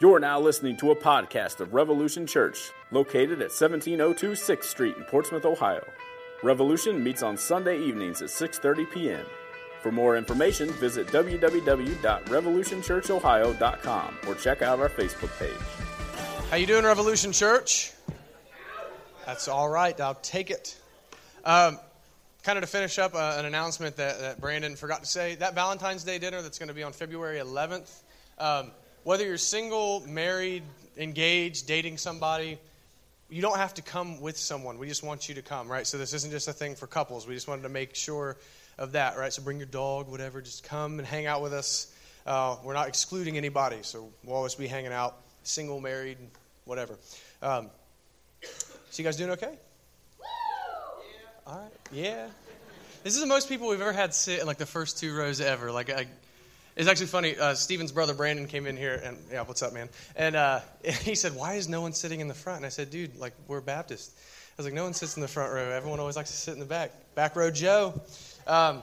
You're now listening to a podcast of Revolution Church, located at 1702 6th Street in Portsmouth, Ohio. Revolution meets on Sunday evenings at 6:30 p.m. For more information, visit www.revolutionchurchohio.com or check out our Facebook page. How you doing, Revolution Church? That's all right. I'll take it. Um, kind of to finish up uh, an announcement that, that, Brandon forgot to say. That Valentine's Day dinner that's going to be on February 11th. Um, whether you're single, married, engaged, dating somebody, you don't have to come with someone. We just want you to come, right? So this isn't just a thing for couples. We just wanted to make sure of that, right? So bring your dog, whatever. Just come and hang out with us. Uh, we're not excluding anybody, so we'll always be hanging out, single, married, whatever. Um, so you guys doing okay? Yeah. All right. Yeah. This is the most people we've ever had sit in like the first two rows ever. Like I, it's actually funny. Uh, Steven's brother Brandon came in here, and yeah, what's up, man? And uh, he said, "Why is no one sitting in the front?" And I said, "Dude, like we're Baptist." I was like, "No one sits in the front row. Everyone always likes to sit in the back. Back row, Joe." Um,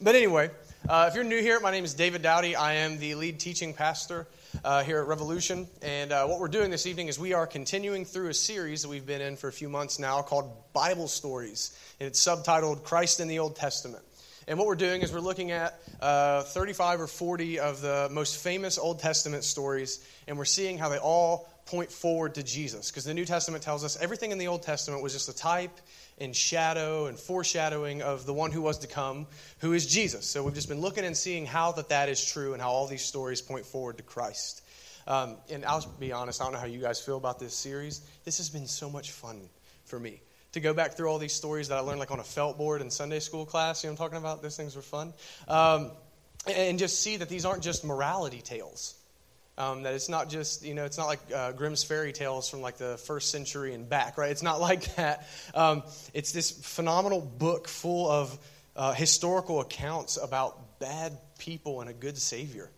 but anyway, uh, if you're new here, my name is David Dowdy. I am the lead teaching pastor uh, here at Revolution. And uh, what we're doing this evening is we are continuing through a series that we've been in for a few months now called Bible Stories. And it's subtitled Christ in the Old Testament. And what we're doing is we're looking at uh, 35 or 40 of the most famous Old Testament stories, and we're seeing how they all point forward to Jesus. Because the New Testament tells us everything in the Old Testament was just a type and shadow and foreshadowing of the one who was to come, who is Jesus. So we've just been looking and seeing how that that is true and how all these stories point forward to Christ. Um, and I'll be honest, I don't know how you guys feel about this series. This has been so much fun for me to go back through all these stories that I learned like on a felt board in Sunday school class. You know I'm talking about? Those things were fun. Um, and just see that these aren't just morality tales. Um, that it's not just, you know, it's not like uh, Grimm's fairy tales from like the first century and back, right? It's not like that. Um, it's this phenomenal book full of uh, historical accounts about bad people and a good Savior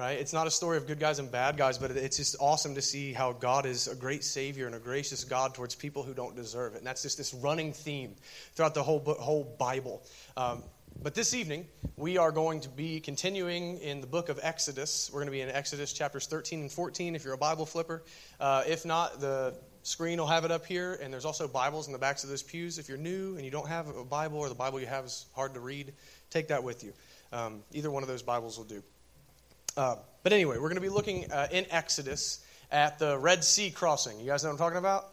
right? It's not a story of good guys and bad guys, but it's just awesome to see how God is a great Savior and a gracious God towards people who don't deserve it. And that's just this running theme throughout the whole, whole Bible. Um, but this evening, we are going to be continuing in the book of Exodus. We're going to be in Exodus chapters 13 and 14 if you're a Bible flipper. Uh, if not, the screen will have it up here, and there's also Bibles in the backs of those pews. If you're new and you don't have a Bible or the Bible you have is hard to read, take that with you. Um, either one of those Bibles will do. Uh, but anyway, we're going to be looking uh, in Exodus at the Red Sea crossing. You guys know what I'm talking about?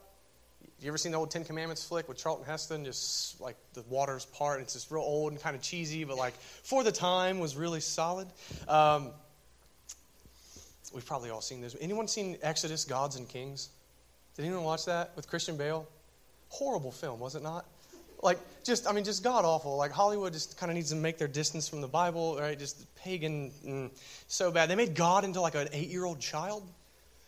You ever seen the old Ten Commandments flick with Charlton Heston? Just like the waters part. It's just real old and kind of cheesy, but like for the time was really solid. Um, we've probably all seen this. Anyone seen Exodus, Gods and Kings? Did anyone watch that with Christian Bale? Horrible film, was it not? Like just i mean just god awful. Like hollywood just kind of needs to make their distance from the bible right? Just pagan mm, so bad. They made god into like an eight year old child?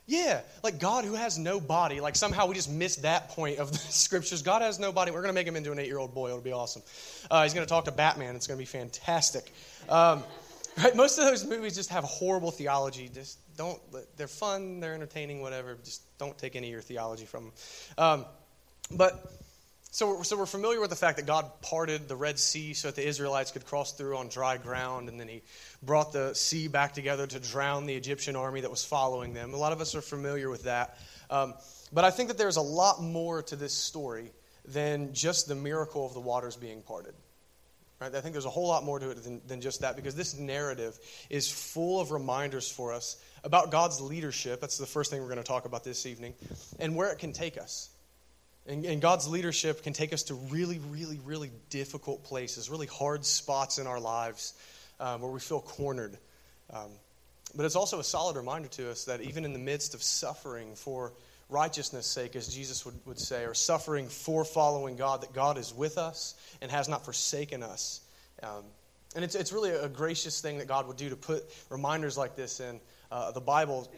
Yeah. Like god who has no body. Like somehow we just missed that point of the scriptures. God has no body. We're going to make him into an eight year old boy. It'll be awesome. Uh, he's going to talk to batman. It's going to be fantastic. Um, right? Most of those movies just have horrible theology. Just don't they're fun they're entertaining whatever. Just don't take any of your theology from them um, but so, so we're familiar with the fact that God parted the Red Sea so that the Israelites could cross through on dry ground, and then He brought the sea back together to drown the Egyptian army that was following them. A lot of us are familiar with that. Um, but I think that there's a lot more to this story than just the miracle of the waters being parted. Right? I think there's a whole lot more to it than, than just that because this narrative is full of reminders for us about God's leadership. That's the first thing we're going to talk about this evening, and where it can take us. And, and, God's leadership can take us to really, really, really difficult places, really hard spots in our lives um, where we feel cornered. Um, but it's also a solid reminder to us that even in the midst of suffering for righteousness' sake, as Jesus would, would say, or suffering for following God, that God is with us and has not forsaken us. Um, and it's, it's really a gracious thing that God would do to put reminders like this in uh, the Bible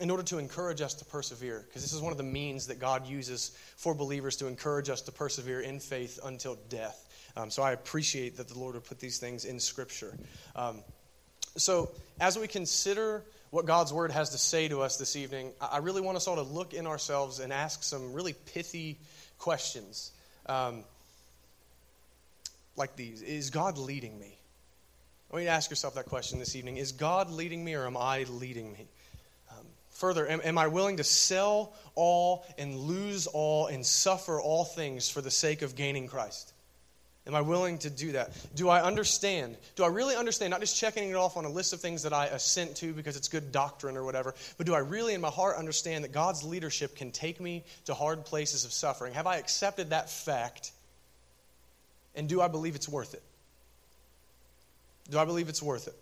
in order to encourage us to persevere, because this is one of the means that God uses for believers to encourage us to persevere in faith until death. Um, so I appreciate that the Lord would put these things in Scripture. Um, so as we consider what God's Word has to say to us this evening, I really want us all to look in ourselves and ask some really pithy questions. Um, like these Is God leading me? I want you to ask yourself that question this evening Is God leading me or am I leading me? Further, am, am, I willing to sell all and lose all and suffer all things for the sake of gaining Christ? Am I willing to do that? Do I understand? Do I really understand? Not just checking it off on a list of things that I assent to because it's good doctrine or whatever, but do I really in my heart understand that God's leadership can take me to hard places of suffering? Have I accepted that fact? And do I believe it's worth it? Do I believe it's worth it?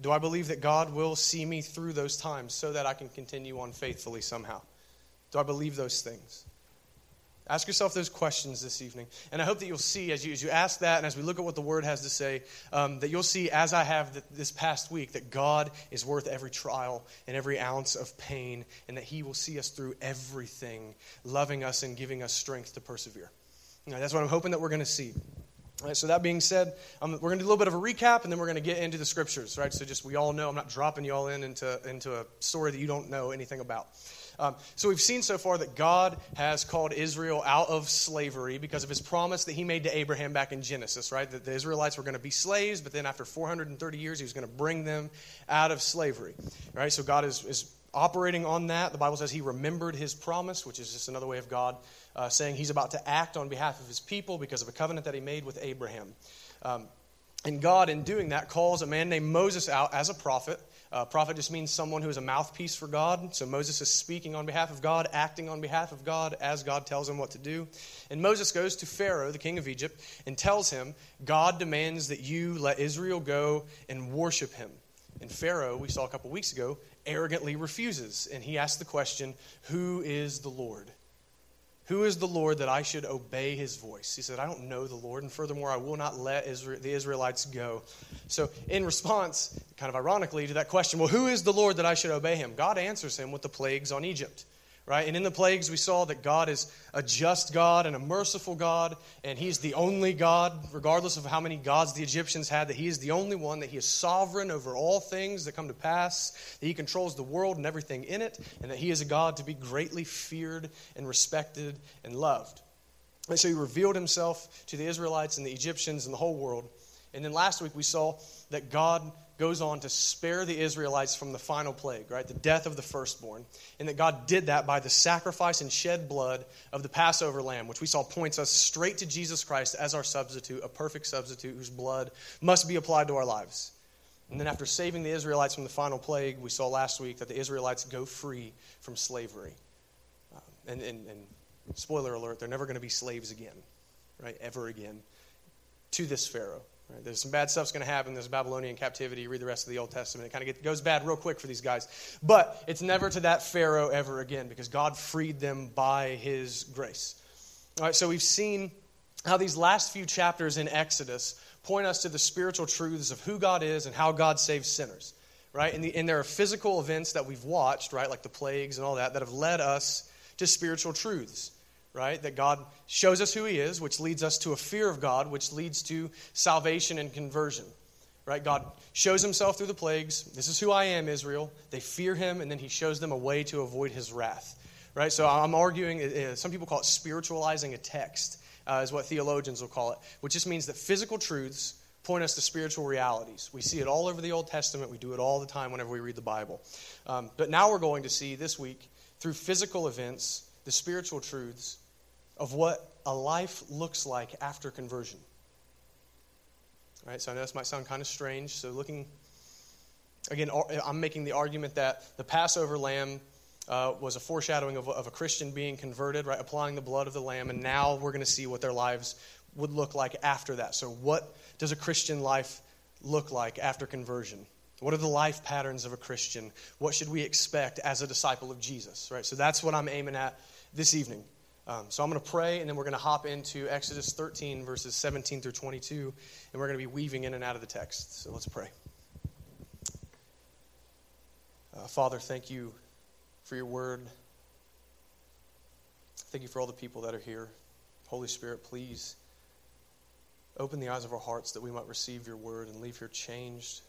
Do I believe that God will see me through those times so that I can continue on faithfully somehow? Do I believe those things? Ask yourself those questions this evening. And I hope that you'll see as you, as you ask that and as we look at what the Word has to say, um, that you'll see, as I have th- this past week, that God is worth every trial and every ounce of pain, and that He will see us through everything, loving us and giving us strength to persevere. that's what I'm hoping that we're going to see. Right, so that being said, um, we're going to do a little bit of a recap, and then we're going to get into the scriptures. Right, so just we all know I'm not dropping you all in into into a story that you don't know anything about. Um, so we've seen so far that God has called Israel out of slavery because of His promise that He made to Abraham back in Genesis. Right, that the Israelites were going to be slaves, but then after 430 years, He was going to bring them out of slavery. Right, so God is is operating on that. The Bible says He remembered His promise, which is just another way of God uh, saying he's about to act on behalf of his people because of a covenant that he made with Abraham. Um, and God, in doing that, calls a man named Moses out as a prophet. Uh, prophet just means someone who is a mouthpiece for God. So Moses is speaking on behalf of God, acting on behalf of God as God tells him what to do. And Moses goes to Pharaoh, the king of Egypt, and tells him, God demands that you let Israel go and worship him. And Pharaoh, we saw a couple weeks ago, arrogantly refuses. And he asks the question, Who is the Lord? Who is the Lord that I should obey his voice? He said, I don't know the Lord, and furthermore, I will not let Israel, the Israelites go. So, in response, kind of ironically to that question, well, who is the Lord that I should obey him? God answers him with the plagues on Egypt right? And in the plagues, we saw that God is a just God and a merciful God, and He's the only God, regardless of how many gods the Egyptians had, that He is the only one, that He is sovereign over all things that come to pass, that He controls the world and everything in it, and that He is a God to be greatly feared and respected and loved. And so He revealed Himself to the Israelites and the Egyptians and the whole world. And then last week, we saw that God goes on to spare the Israelites from the final plague, right? The death of the firstborn. And that God did that by the sacrifice and shed blood of the Passover lamb, which we saw points us straight to Jesus Christ as our substitute, a perfect substitute whose blood must be applied to our lives. And then after saving the Israelites from the final plague, we saw last week that the Israelites go free from slavery. Um, and, and, and spoiler alert, they're never going to be slaves again, right? Ever again to this Pharaoh. Right? There's some bad stuff's going to happen. There's Babylonian captivity. Read the rest of the Old Testament. It kind of goes bad real quick for these guys. But it's never to that Pharaoh ever again because God freed them by his grace. All right, so we've seen how these last few chapters in Exodus point us to the spiritual truths of who God is and how God saves sinners. Right? And, the, and there are physical events that we've watched, right, like the plagues and all that, that have led us to spiritual truths right? That God shows us who He is, which leads us to a fear of God, which leads to salvation and conversion, right? God shows Himself through the plagues. This is who I am, Israel. They fear Him, and then He shows them a way to avoid His wrath, right? So I'm arguing, uh, some people call it spiritualizing a text, uh, is what theologians will call it, which just means that physical truths point us to spiritual realities. We see it all over the Old Testament. We do it all the time whenever we read the Bible. Um, but now we're going to see this week, through physical events, the spiritual truths of what a life looks like after conversion. All right, so I know this might sound kind of strange. So, looking, again, I'm making the argument that the Passover lamb uh, was a foreshadowing of, of a Christian being converted, right, applying the blood of the lamb, and now we're going to see what their lives would look like after that. So, what does a Christian life look like after conversion? What are the life patterns of a Christian? What should we expect as a disciple of Jesus? Right? So that's what I'm aiming at this evening. Um, so I'm going to pray, and then we're going to hop into Exodus 13, verses 17 through 22, and we're going to be weaving in and out of the text. So let's pray. Uh, Father, thank you for your word. Thank you for all the people that are here. Holy Spirit, please open the eyes of our hearts that we might receive your word and leave here changed.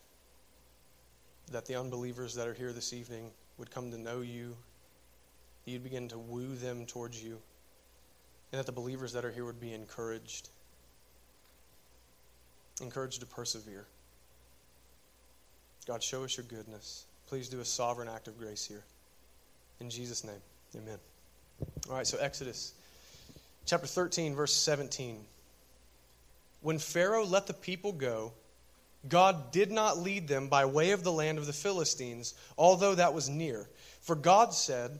That the unbelievers that are here this evening would come to know you you'd begin to woo them towards you, and that the believers that are here would be encouraged, encouraged to persevere. God, show us your goodness. Please do a sovereign act of grace here. In Jesus' name, amen. All right, so Exodus chapter 13, verse 17. When Pharaoh let the people go, God did not lead them by way of the land of the Philistines, although that was near. For God said,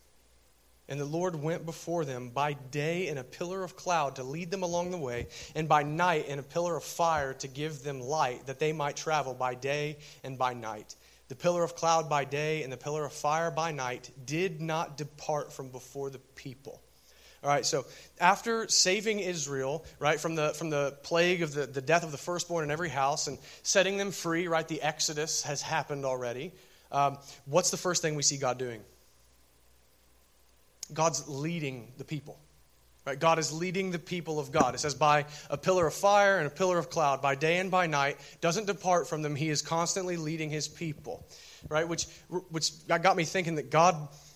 And the Lord went before them by day in a pillar of cloud to lead them along the way, and by night in a pillar of fire to give them light, that they might travel by day and by night. The pillar of cloud by day and the pillar of fire by night did not depart from before the people. All right, so after saving Israel, right, from the, from the plague of the, the death of the firstborn in every house and setting them free, right, the Exodus has happened already. Um, what's the first thing we see God doing? God's leading the people. Right? God is leading the people of God. It says, by a pillar of fire and a pillar of cloud, by day and by night, doesn't depart from them. He is constantly leading his people. Right? Which, which got me thinking that God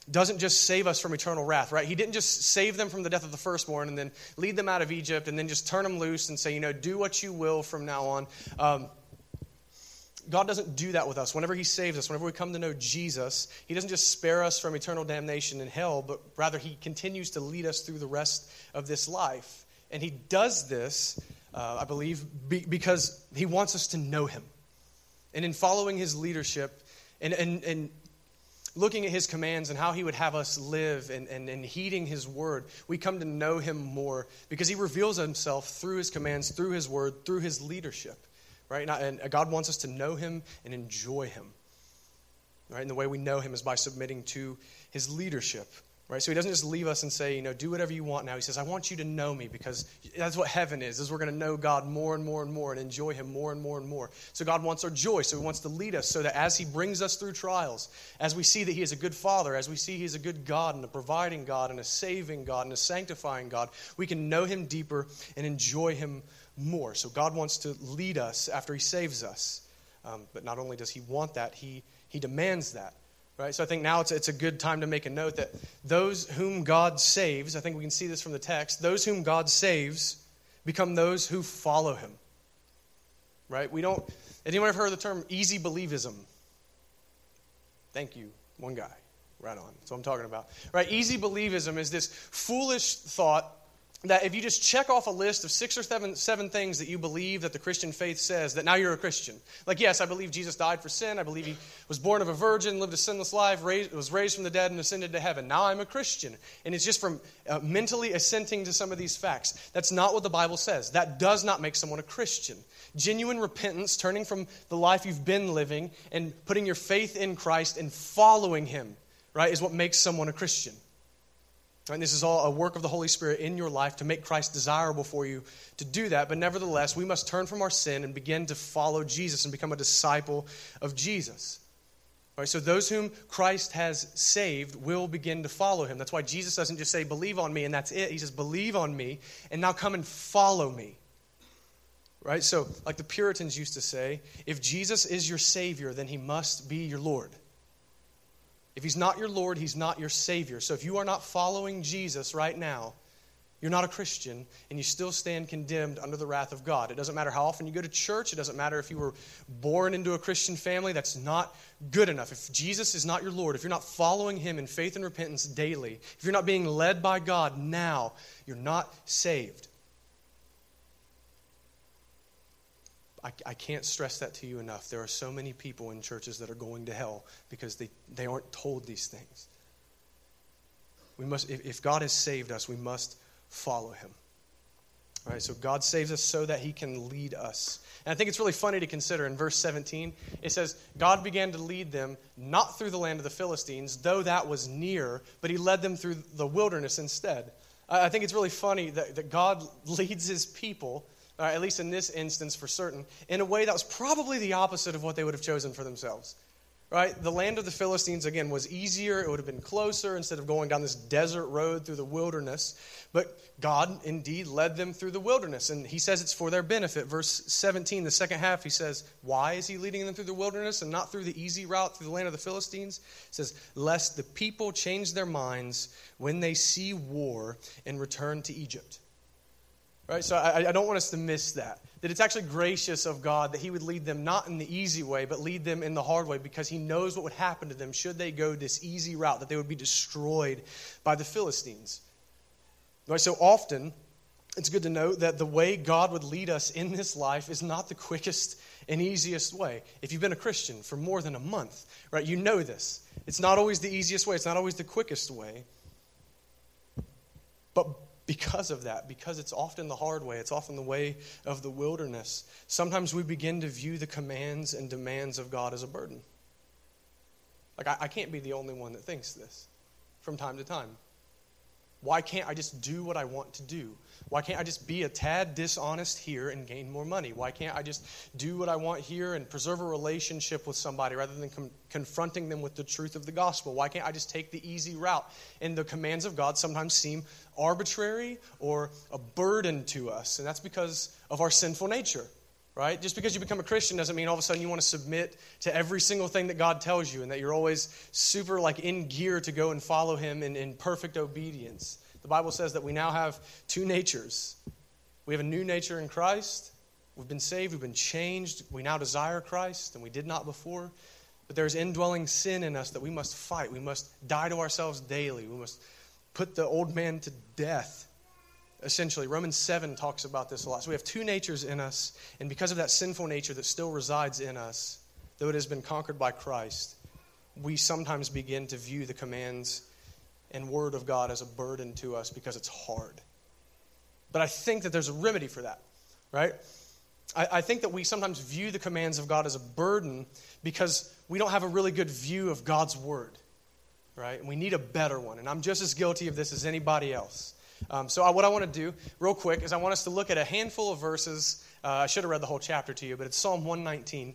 doesn't just save us from eternal wrath, right? He didn't just save them from the death of the firstborn and then lead them out of Egypt and then just turn them loose and say, you know, do what you will from now on. Um, God doesn't do that with us. Whenever He saves us, whenever we come to know Jesus, He doesn't just spare us from eternal damnation in hell, but rather He continues to lead us through the rest of this life. And He does this, uh, I believe, be, because He wants us to know Him. And in following His leadership and, and, and looking at His commands and how He would have us live and, and, and heeding His word, we come to know Him more because He reveals Himself through His commands, through His word, through His leadership right? And God wants us to know Him and enjoy Him, right? And the way we know Him is by submitting to His leadership, right? So He doesn't just leave us and say, you know, do whatever you want now. He says, I want you to know me because that's what heaven is, is we're going to know God more and more and more and enjoy Him more and more and more. So God wants our joy, so He wants to lead us so that as He brings us through trials, as we see that He is a good Father, as we see He is a good God and a providing God and a saving God and a sanctifying God, we can know Him deeper and enjoy Him more. So God wants to lead us after He saves us. Um, but not only does He want that, He, he demands that. Right? So I think now it's, it's a good time to make a note that those whom God saves, I think we can see this from the text, those whom God saves become those who follow Him. Right? We don't, anyone ever heard the term easy believism? Thank you, one guy. Right on. That's what I'm talking about. Right? Easy believism is this foolish thought that if you just check off a list of six or seven, seven things that you believe that the Christian faith says, that now you're a Christian. Like, yes, I believe Jesus died for sin. I believe he was born of a virgin, lived a sinless life, raised, was raised from the dead, and ascended to heaven. Now I'm a Christian. And it's just from uh, mentally assenting to some of these facts. That's not what the Bible says. That does not make someone a Christian. Genuine repentance, turning from the life you've been living and putting your faith in Christ and following him, right, is what makes someone a Christian. And this is all a work of the Holy Spirit in your life to make Christ desirable for you to do that. But nevertheless, we must turn from our sin and begin to follow Jesus and become a disciple of Jesus. All right, so those whom Christ has saved will begin to follow him. That's why Jesus doesn't just say, believe on me and that's it. He says, believe on me and now come and follow me. Right? So, like the Puritans used to say, if Jesus is your Savior, then he must be your Lord. If he's not your Lord, he's not your Savior. So if you are not following Jesus right now, you're not a Christian and you still stand condemned under the wrath of God. It doesn't matter how often you go to church, it doesn't matter if you were born into a Christian family, that's not good enough. If Jesus is not your Lord, if you're not following him in faith and repentance daily, if you're not being led by God now, you're not saved. I, I can't stress that to you enough. There are so many people in churches that are going to hell because they, they aren't told these things. We must, if, if God has saved us, we must follow him. All right, so God saves us so that he can lead us. And I think it's really funny to consider in verse 17, it says, God began to lead them not through the land of the Philistines, though that was near, but he led them through the wilderness instead. I think it's really funny that, that God leads his people uh, at least in this instance for certain, in a way that was probably the opposite of what they would have chosen for themselves. right? The land of the Philistines, again, was easier. It would have been closer instead of going down this desert road through the wilderness. But God indeed led them through the wilderness. And he says it's for their benefit. Verse 17, the second half, he says, Why is he leading them through the wilderness and not through the easy route through the land of the Philistines? He says, Lest the people change their minds when they see war and return to Egypt. Right? So I, I, don't want us to miss that. That it's actually gracious of God that He would lead them not in the easy way, but lead them in the hard way because He knows what would happen to them should they go this easy route, that they would be destroyed by the Philistines. Right? So often, it's good to note that the way God would lead us in this life is not the quickest and easiest way. If you've been a Christian for more than a month, right, you know this. It's not always the easiest way, it's not always the quickest way. But because of that, because it's often the hard way, it's often the way of the wilderness, sometimes we begin to view the commands and demands of God as a burden. Like, I, I can't be the only one that thinks this from time to time. Why can't I just do what I want to do? Why can't I just be a tad dishonest here and gain more money? Why can't I just do what I want here and preserve a relationship with somebody rather than com- confronting them with the truth of the gospel? Why can't I just take the easy route? And the commands of God sometimes seem arbitrary or a burden to us, and that's because of our sinful nature right? Just because you become a Christian doesn't mean all of a sudden you want to submit to every single thing that God tells you and that you're always super like in gear to go and follow him in, in perfect obedience. The Bible says that we now have two natures. We have a new nature in Christ. We've been saved, we've been changed. We now desire Christ, and we did not before. But there's indwelling sin in us that we must fight. We must die to ourselves daily. We must put the old man to death essentially. Romans 7 talks about this a lot. So we have two natures in us, and because of that sinful nature that still resides in us, though it has been conquered by Christ, we sometimes begin to view the commands and word of God as a burden to us because it's hard. But I think that there's a remedy for that, right? I, I think that we sometimes view the commands of God as a burden because we don't have a really good view of God's word, right? And we need a better one. And I'm just as guilty of this as anybody else. Um, so, I, what I want to do, real quick, is I want us to look at a handful of verses. Uh, I should have read the whole chapter to you, but it's Psalm 119.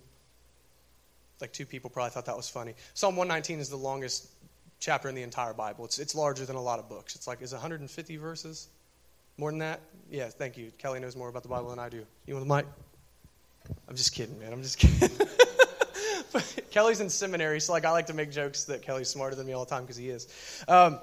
Like two people probably thought that was funny. Psalm 119 is the longest chapter in the entire Bible. It's, it's larger than a lot of books. It's like, is 150 verses? More than that? Yeah, thank you. Kelly knows more about the Bible than I do. You want the mic? I'm just kidding, man. I'm just kidding. Kelly's in seminary, so like I like to make jokes that Kelly's smarter than me all the time because he is. Um,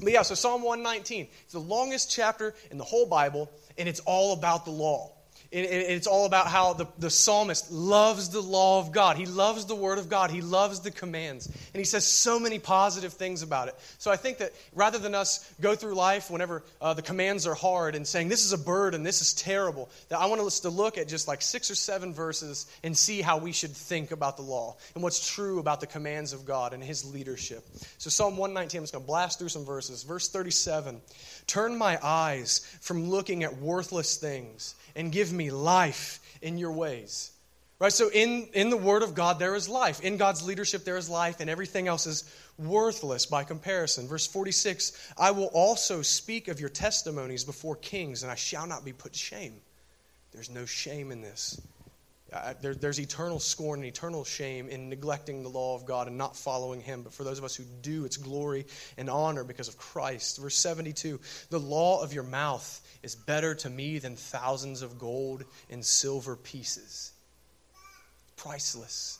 but yeah, so Psalm 119. It's the longest chapter in the whole Bible, and it's all about the law it's all about how the, the psalmist loves the law of God. He loves the word of God. He loves the commands. And he says so many positive things about it. So I think that rather than us go through life whenever uh, the commands are hard and saying, this is a burden, this is terrible, that I want us to look at just like six or seven verses and see how we should think about the law and what's true about the commands of God and his leadership. So Psalm 119, I'm just going to blast through some verses. Verse 37 Turn my eyes from looking at worthless things and give me life in your ways. Right? So in, in the Word of God, there is life. In God's leadership, there is life, and everything else is worthless by comparison. Verse 46 I will also speak of your testimonies before kings, and I shall not be put to shame. There's no shame in this. There, there's eternal scorn and eternal shame in neglecting the law of God and not following Him. But for those of us who do, it's glory and honor because of Christ. Verse 72 The law of your mouth is better to me than thousands of gold and silver pieces. Priceless.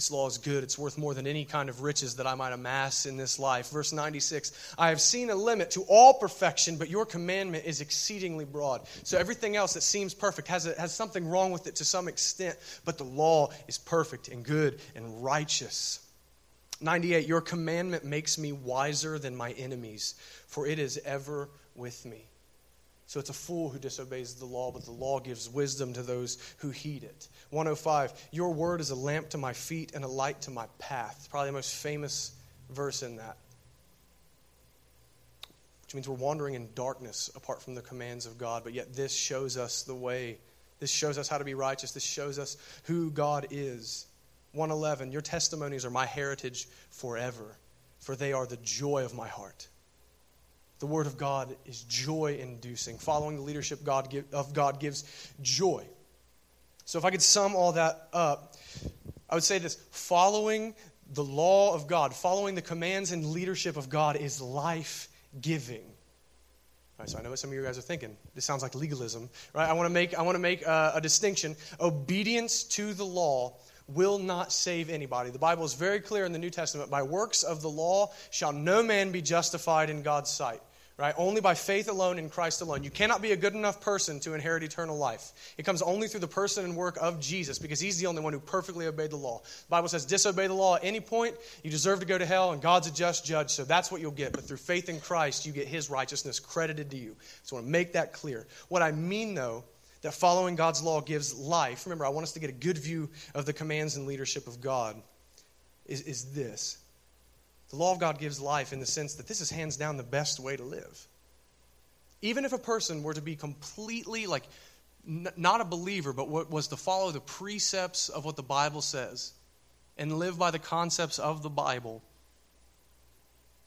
This law is good. It's worth more than any kind of riches that I might amass in this life. Verse 96 I have seen a limit to all perfection, but your commandment is exceedingly broad. So everything else that seems perfect has, a, has something wrong with it to some extent, but the law is perfect and good and righteous. 98 Your commandment makes me wiser than my enemies, for it is ever with me. So it's a fool who disobeys the law, but the law gives wisdom to those who heed it. 105, Your word is a lamp to my feet and a light to my path. Probably the most famous verse in that. Which means we're wandering in darkness apart from the commands of God, but yet this shows us the way. This shows us how to be righteous. This shows us who God is. 111, Your testimonies are my heritage forever, for they are the joy of my heart. The Word of God is joy inducing. Following the leadership God give, of God gives joy. So, if I could sum all that up, I would say this following the law of God, following the commands and leadership of God, is life giving. Right, so I know what some of you guys are thinking. This sounds like legalism, right? I want to make I want to make a, a distinction. Obedience to the law will not save anybody. The Bible is very clear in the New Testament: by works of the law shall no man be justified in God's sight right? Only by faith alone in Christ alone. You cannot be a good enough person to inherit eternal life. It comes only through the person and work of Jesus because he's the only one who perfectly obeyed the law. The Bible says, disobey the law at any point, you deserve to go to hell, and God's a just judge, so that's what you'll get. But through faith in Christ, you get his righteousness credited to you. So I want to make that clear. What I mean, though, that following God's law gives life, remember, I want us to get a good view of the commands and leadership of God, is, is this the law of God gives life in the sense that this is hands down the best way to live. Even if a person were to be completely, like, n- not a believer, but what was to follow the precepts of what the Bible says and live by the concepts of the Bible,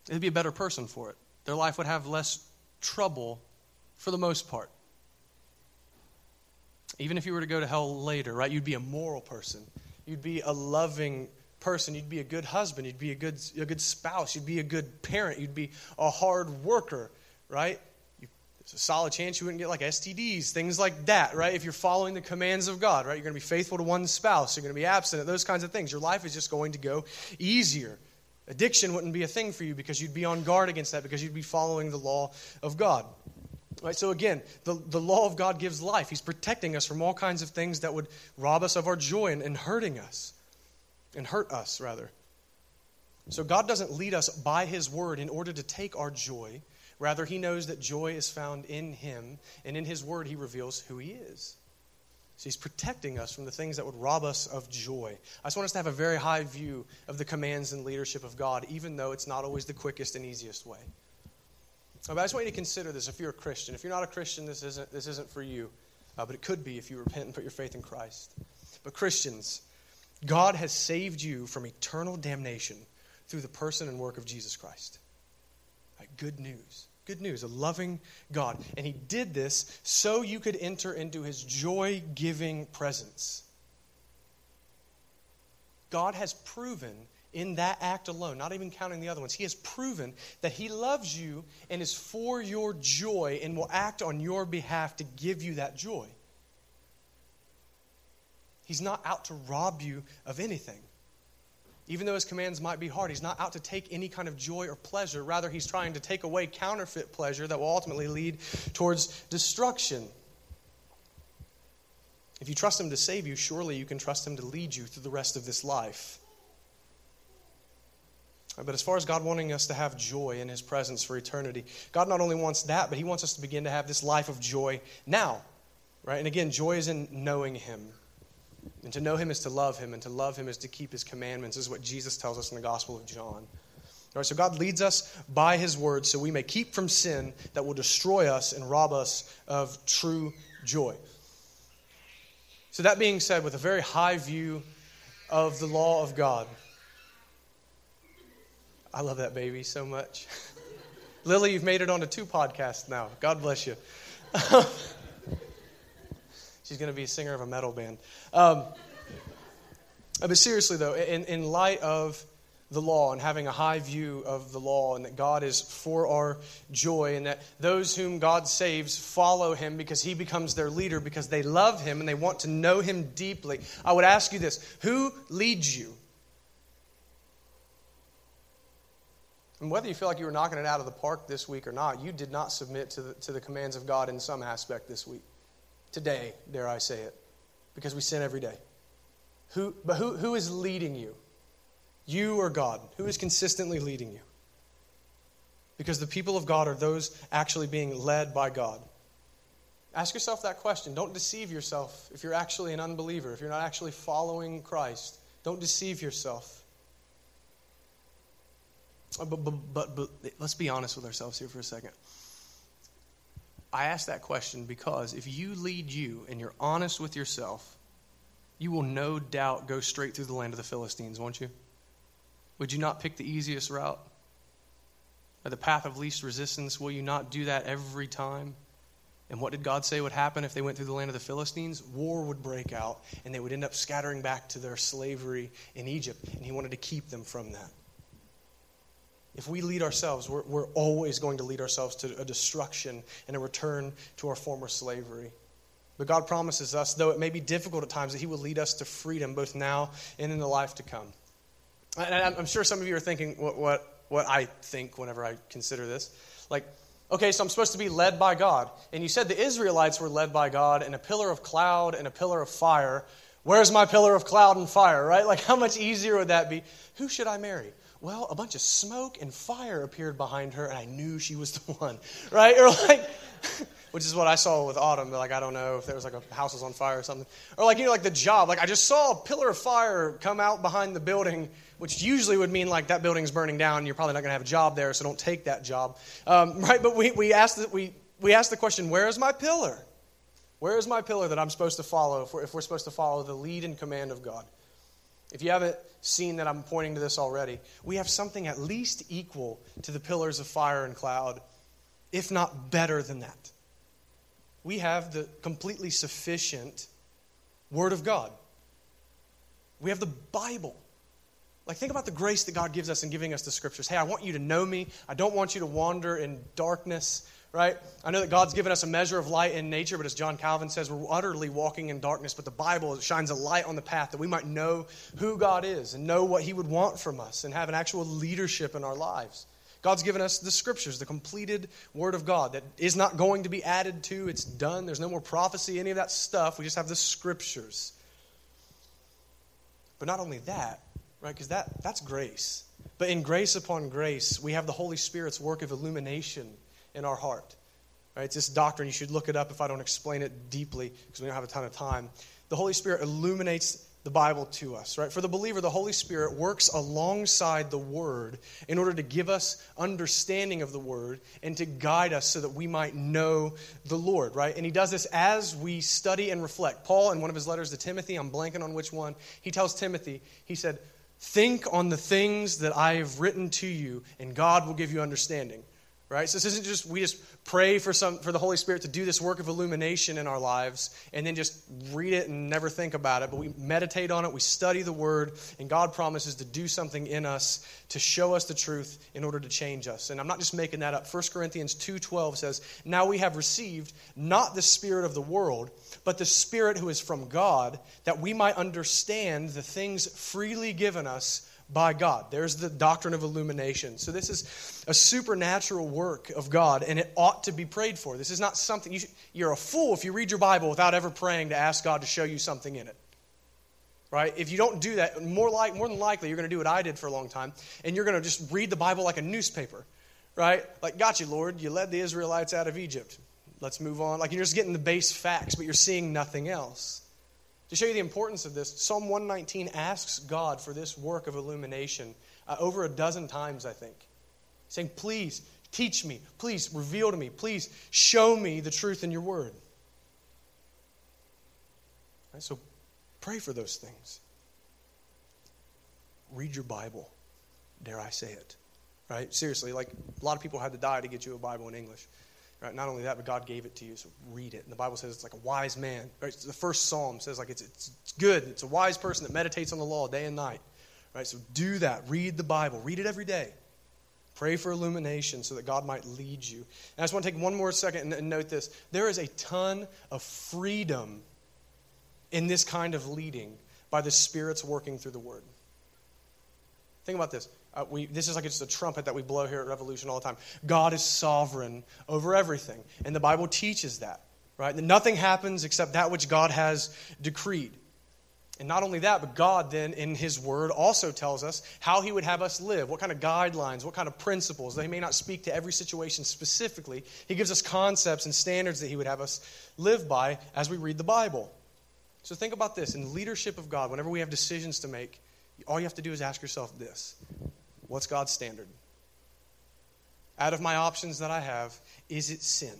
they'd be a better person for it. Their life would have less trouble for the most part. Even if you were to go to hell later, right, you'd be a moral person. You'd be a loving person. You'd be a good husband. You'd be a good, a good spouse. You'd be a good parent. You'd be a hard worker, right? You, there's a solid chance you wouldn't get like STDs, things like that, right? If you're following the commands of God, right? You're going to be faithful to one spouse. You're going to be abstinent, those kinds of things. Your life is just going to go easier. Addiction wouldn't be a thing for you because you'd be on guard against that because you'd be following the law of God. Right, so again, the, the law of God gives life. He's protecting us from all kinds of things that would rob us of our joy and, and hurting us and hurt us, rather. So God doesn't lead us by His word in order to take our joy. Rather, He knows that joy is found in Him, and in His word, He reveals who He is. So He's protecting us from the things that would rob us of joy. I just want us to have a very high view of the commands and leadership of God, even though it's not always the quickest and easiest way. But I just want you to consider this if you're a Christian. If you're not a Christian, this isn't, this isn't for you. Uh, but it could be if you repent and put your faith in Christ. But Christians, God has saved you from eternal damnation through the person and work of Jesus Christ. Right, good news. Good news. A loving God. And He did this so you could enter into His joy giving presence. God has proven in that act alone, not even counting the other ones, He has proven that He loves you and is for your joy and will act on your behalf to give you that joy. He's not out to rob you of anything. Even though his commands might be hard, he's not out to take any kind of joy or pleasure. Rather, he's trying to take away counterfeit pleasure that will ultimately lead towards destruction. If you trust him to save you, surely you can trust him to lead you through the rest of this life. But as far as God wanting us to have joy in his presence for eternity, God not only wants that, but he wants us to begin to have this life of joy now. Right? And again, joy is in knowing him. And to know him is to love him, and to love him is to keep his commandments, is what Jesus tells us in the Gospel of John. All right, so God leads us by his word so we may keep from sin that will destroy us and rob us of true joy. So, that being said, with a very high view of the law of God, I love that baby so much. Lily, you've made it onto two podcasts now. God bless you. She's going to be a singer of a metal band. Um, but seriously, though, in, in light of the law and having a high view of the law and that God is for our joy and that those whom God saves follow him because he becomes their leader because they love him and they want to know him deeply. I would ask you this who leads you? And whether you feel like you were knocking it out of the park this week or not, you did not submit to the, to the commands of God in some aspect this week today, dare I say it, because we sin every day. Who, but who, who is leading you? You or God? Who is consistently leading you? Because the people of God are those actually being led by God. Ask yourself that question. Don't deceive yourself if you're actually an unbeliever, if you're not actually following Christ. Don't deceive yourself. Uh, but, but, but, but let's be honest with ourselves here for a second. I ask that question because if you lead you and you're honest with yourself, you will no doubt go straight through the land of the Philistines, won't you? Would you not pick the easiest route? Or the path of least resistance? Will you not do that every time? And what did God say would happen if they went through the land of the Philistines? War would break out, and they would end up scattering back to their slavery in Egypt. And He wanted to keep them from that. If we lead ourselves, we're, we're always going to lead ourselves to a destruction and a return to our former slavery. But God promises us, though it may be difficult at times, that He will lead us to freedom both now and in the life to come. And I'm sure some of you are thinking what, what, what I think whenever I consider this. Like, okay, so I'm supposed to be led by God. And you said the Israelites were led by God in a pillar of cloud and a pillar of fire. Where's my pillar of cloud and fire, right? Like, how much easier would that be? Who should I marry? Well, a bunch of smoke and fire appeared behind her, and I knew she was the one, right? Or like, which is what I saw with Autumn. Like, I don't know if there was like a house was on fire or something. Or like, you know, like the job. Like, I just saw a pillar of fire come out behind the building which usually would mean like that building's burning down. You're probably not going to have a job there, so don't take that job, um, right? But we we asked the, we we asked the question, where is my pillar? Where is my pillar that I'm supposed to follow if we're, if we're supposed to follow the lead and command of God? If you haven't seen that I'm pointing to this already, we have something at least equal to the pillars of fire and cloud, if not better than that. We have the completely sufficient Word of God. We have the Bible. Like, think about the grace that God gives us in giving us the scriptures. Hey, I want you to know me. I don't want you to wander in darkness, right? I know that God's given us a measure of light in nature, but as John Calvin says, we're utterly walking in darkness. But the Bible shines a light on the path that we might know who God is and know what He would want from us and have an actual leadership in our lives. God's given us the scriptures, the completed word of God that is not going to be added to. It's done. There's no more prophecy, any of that stuff. We just have the scriptures. But not only that, right? Because that, that's grace. But in grace upon grace, we have the Holy Spirit's work of illumination in our heart. Right? It's this doctrine. You should look it up if I don't explain it deeply because we don't have a ton of time. The Holy Spirit illuminates the Bible to us, right? For the believer, the Holy Spirit works alongside the Word in order to give us understanding of the Word and to guide us so that we might know the Lord, right? And He does this as we study and reflect. Paul, in one of his letters to Timothy, I'm blanking on which one, he tells Timothy, he said, Think on the things that I have written to you, and God will give you understanding. Right? So this isn't just we just pray for some for the Holy Spirit to do this work of illumination in our lives and then just read it and never think about it, but we meditate on it, we study the word, and God promises to do something in us to show us the truth in order to change us. And I'm not just making that up. 1 Corinthians 2:12 says, "Now we have received not the spirit of the world, but the spirit who is from God, that we might understand the things freely given us by God. There's the doctrine of illumination. So, this is a supernatural work of God, and it ought to be prayed for. This is not something you you're a fool if you read your Bible without ever praying to ask God to show you something in it. Right? If you don't do that, more, like, more than likely, you're going to do what I did for a long time, and you're going to just read the Bible like a newspaper. Right? Like, got you, Lord. You led the Israelites out of Egypt. Let's move on. Like, you're just getting the base facts, but you're seeing nothing else. To show you the importance of this, Psalm 119 asks God for this work of illumination uh, over a dozen times, I think, saying, Please teach me, please reveal to me, please show me the truth in your word. Right, so pray for those things. Read your Bible, dare I say it. Right? Seriously, like a lot of people had to die to get you a Bible in English. Right? Not only that, but God gave it to you, so read it. And the Bible says it's like a wise man. Right? The first psalm says like it's, it's, good. It's a wise person that meditates on the law day and night. Right? So do that. Read the Bible. Read it every day. Pray for illumination so that God might lead you. And I just want to take one more second and note this. There is a ton of freedom in this kind of leading by the Spirit's working through the Word. Think about this. Uh, we, this is like just a trumpet that we blow here at Revolution all the time. God is sovereign over everything. And the Bible teaches that, right? That nothing happens except that which God has decreed. And not only that, but God then in His Word also tells us how He would have us live, what kind of guidelines, what kind of principles. They may not speak to every situation specifically. He gives us concepts and standards that He would have us live by as we read the Bible. So think about this in the leadership of God, whenever we have decisions to make, all you have to do is ask yourself this What's God's standard? Out of my options that I have, is it sin?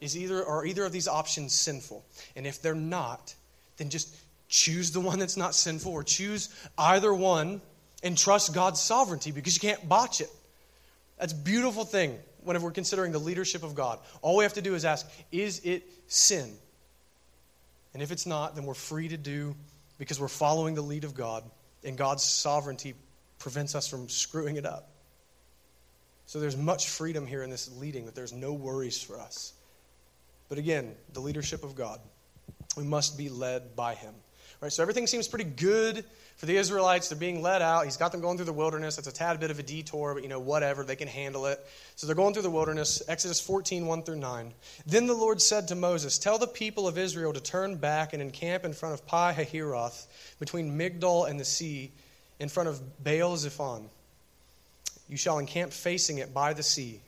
Is either are either of these options sinful? And if they're not, then just choose the one that's not sinful or choose either one and trust God's sovereignty because you can't botch it. That's a beautiful thing whenever we're considering the leadership of God. All we have to do is ask, is it sin? And if it's not, then we're free to do because we're following the lead of God, and God's sovereignty prevents us from screwing it up. So there's much freedom here in this leading that there's no worries for us. But again, the leadership of God, we must be led by Him. Right? So everything seems pretty good for the Israelites. They're being led out. He's got them going through the wilderness. It's a tad bit of a detour, but you know, whatever. They can handle it. So they're going through the wilderness. Exodus 14, 1 through 9. Then the Lord said to Moses, Tell the people of Israel to turn back and encamp in front of Pi Hahiroth, between Migdol and the sea, in front of Baal Zephon. You shall encamp facing it by the sea.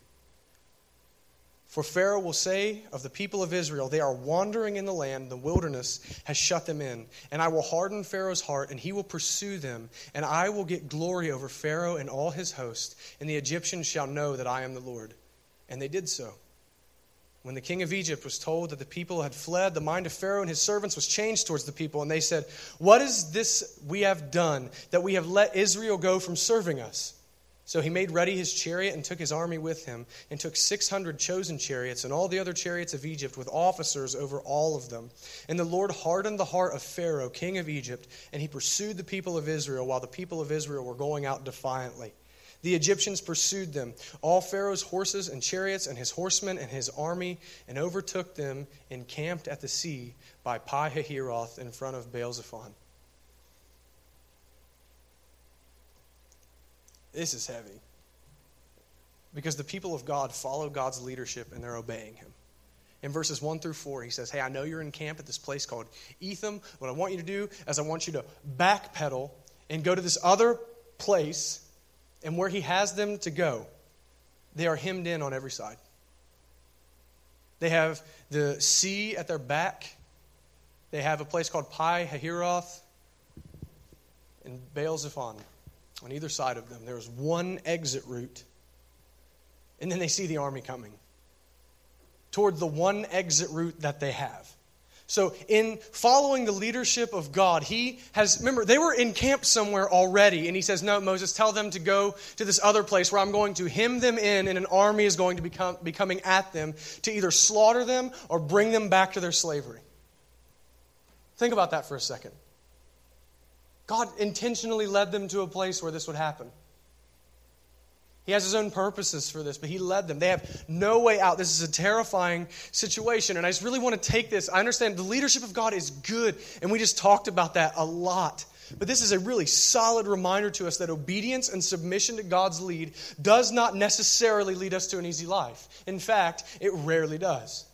For Pharaoh will say of the people of Israel, They are wandering in the land, the wilderness has shut them in. And I will harden Pharaoh's heart, and he will pursue them. And I will get glory over Pharaoh and all his host, and the Egyptians shall know that I am the Lord. And they did so. When the king of Egypt was told that the people had fled, the mind of Pharaoh and his servants was changed towards the people, and they said, What is this we have done that we have let Israel go from serving us? So he made ready his chariot and took his army with him, and took 600 chosen chariots and all the other chariots of Egypt with officers over all of them. And the Lord hardened the heart of Pharaoh, king of Egypt, and he pursued the people of Israel while the people of Israel were going out defiantly. The Egyptians pursued them, all Pharaoh's horses and chariots, and his horsemen and his army, and overtook them, encamped at the sea by Pi Hahiroth in front of Baal Zephon. This is heavy. Because the people of God follow God's leadership and they're obeying him. In verses 1 through 4, he says, Hey, I know you're in camp at this place called Etham. What I want you to do is I want you to backpedal and go to this other place, and where he has them to go, they are hemmed in on every side. They have the sea at their back. They have a place called Pi Hahiroth and Baal Zephon on either side of them. There's one exit route. And then they see the army coming toward the one exit route that they have. So, in following the leadership of God, he has, remember, they were in camp somewhere already, and he says, No, Moses, tell them to go to this other place where I'm going to hem them in, and an army is going to be coming at them to either slaughter them or bring them back to their slavery. Think about that for a second. God intentionally led them to a place where this would happen. He has his own purposes for this, but he led them. They have no way out. This is a terrifying situation. And I just really want to take this. I understand the leadership of God is good, and we just talked about that a lot. But this is a really solid reminder to us that obedience and submission to God's lead does not necessarily lead us to an easy life. In fact, it rarely does.